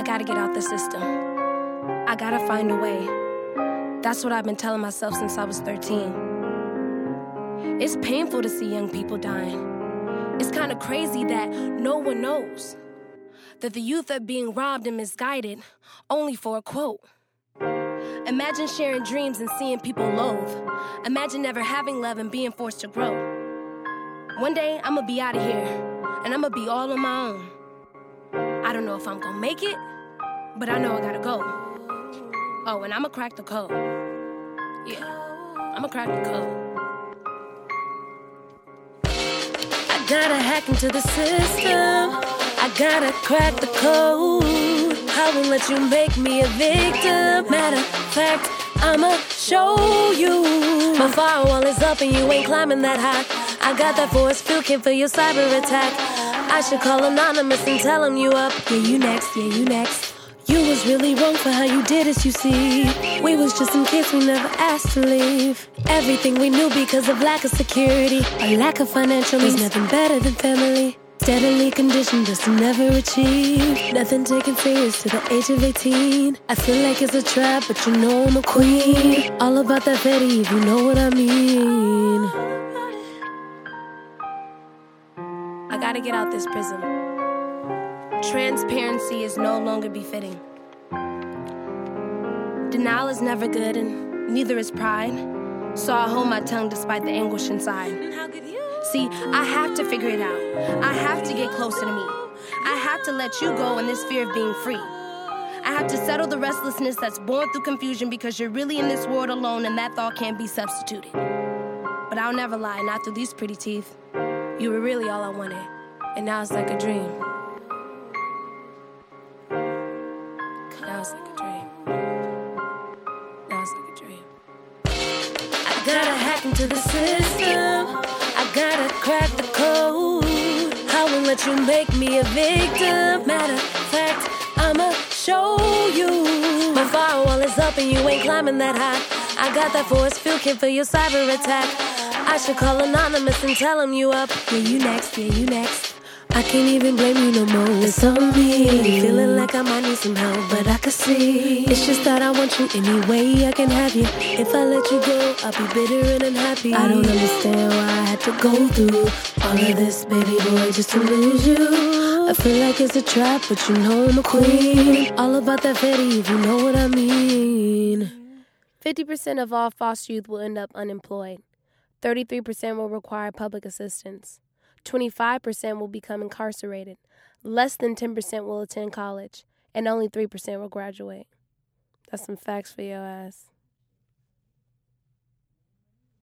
I gotta get out the system. I gotta find a way. That's what I've been telling myself since I was 13. It's painful to see young people dying. It's kind of crazy that no one knows that the youth are being robbed and misguided only for a quote. Imagine sharing dreams and seeing people loathe. Imagine never having love and being forced to grow. One day, I'ma be out of here, and I'ma be all on my own. I don't know if I'm gonna make it, but I know I gotta go. Oh, and I'ma crack the code. Yeah, I'ma crack the code. I gotta hack into the system. I gotta crack the code. I won't let you make me a victim. Matter of fact, I'ma show you. My firewall is up and you ain't climbing that high. I got that force field kit for your cyber attack. I should call anonymous and tell him you up. Yeah, you next, yeah, you next. You was really wrong for how you did it, you see. We was just in kids we never asked to leave. Everything we knew because of lack of security, a lack of financial means nothing better than family. Steadily conditioned just to never achieve. Nothing taken serious to the age of 18. I feel like it's a trap, but you know I'm a queen. All about that Betty, if you know what I mean. Gotta get out this prison. Transparency is no longer befitting. Denial is never good, and neither is pride. So I hold my tongue despite the anguish inside. See, I have to figure it out. I have to get closer to me. I have to let you go in this fear of being free. I have to settle the restlessness that's born through confusion because you're really in this world alone and that thought can't be substituted. But I'll never lie, not through these pretty teeth. You were really all I wanted, and now it's like a dream. Now it's like a dream. Now it's like a dream. I gotta hack into the system. I gotta crack the code. I won't let you make me a victim. Matter of fact, I'ma show you. My firewall is up and you ain't climbing that high. I got that force field kit for your cyber attack. I should call anonymous and tell him you up. Yeah, you next, yeah, you next. I can't even blame you no more. It's on me. Feeling like I might need some help, but I can see. It's just that I want you any way I can have you. If I let you go, I'll be bitter and unhappy. I don't understand why I had to go through all of this, baby boy, just to lose you. I feel like it's a trap, but you know I'm a queen. All about that Fetty, if you know what I mean. 50% of all foster youth will end up unemployed. 33% will require public assistance. 25% will become incarcerated. Less than 10% will attend college. And only 3% will graduate. That's some facts for your ass.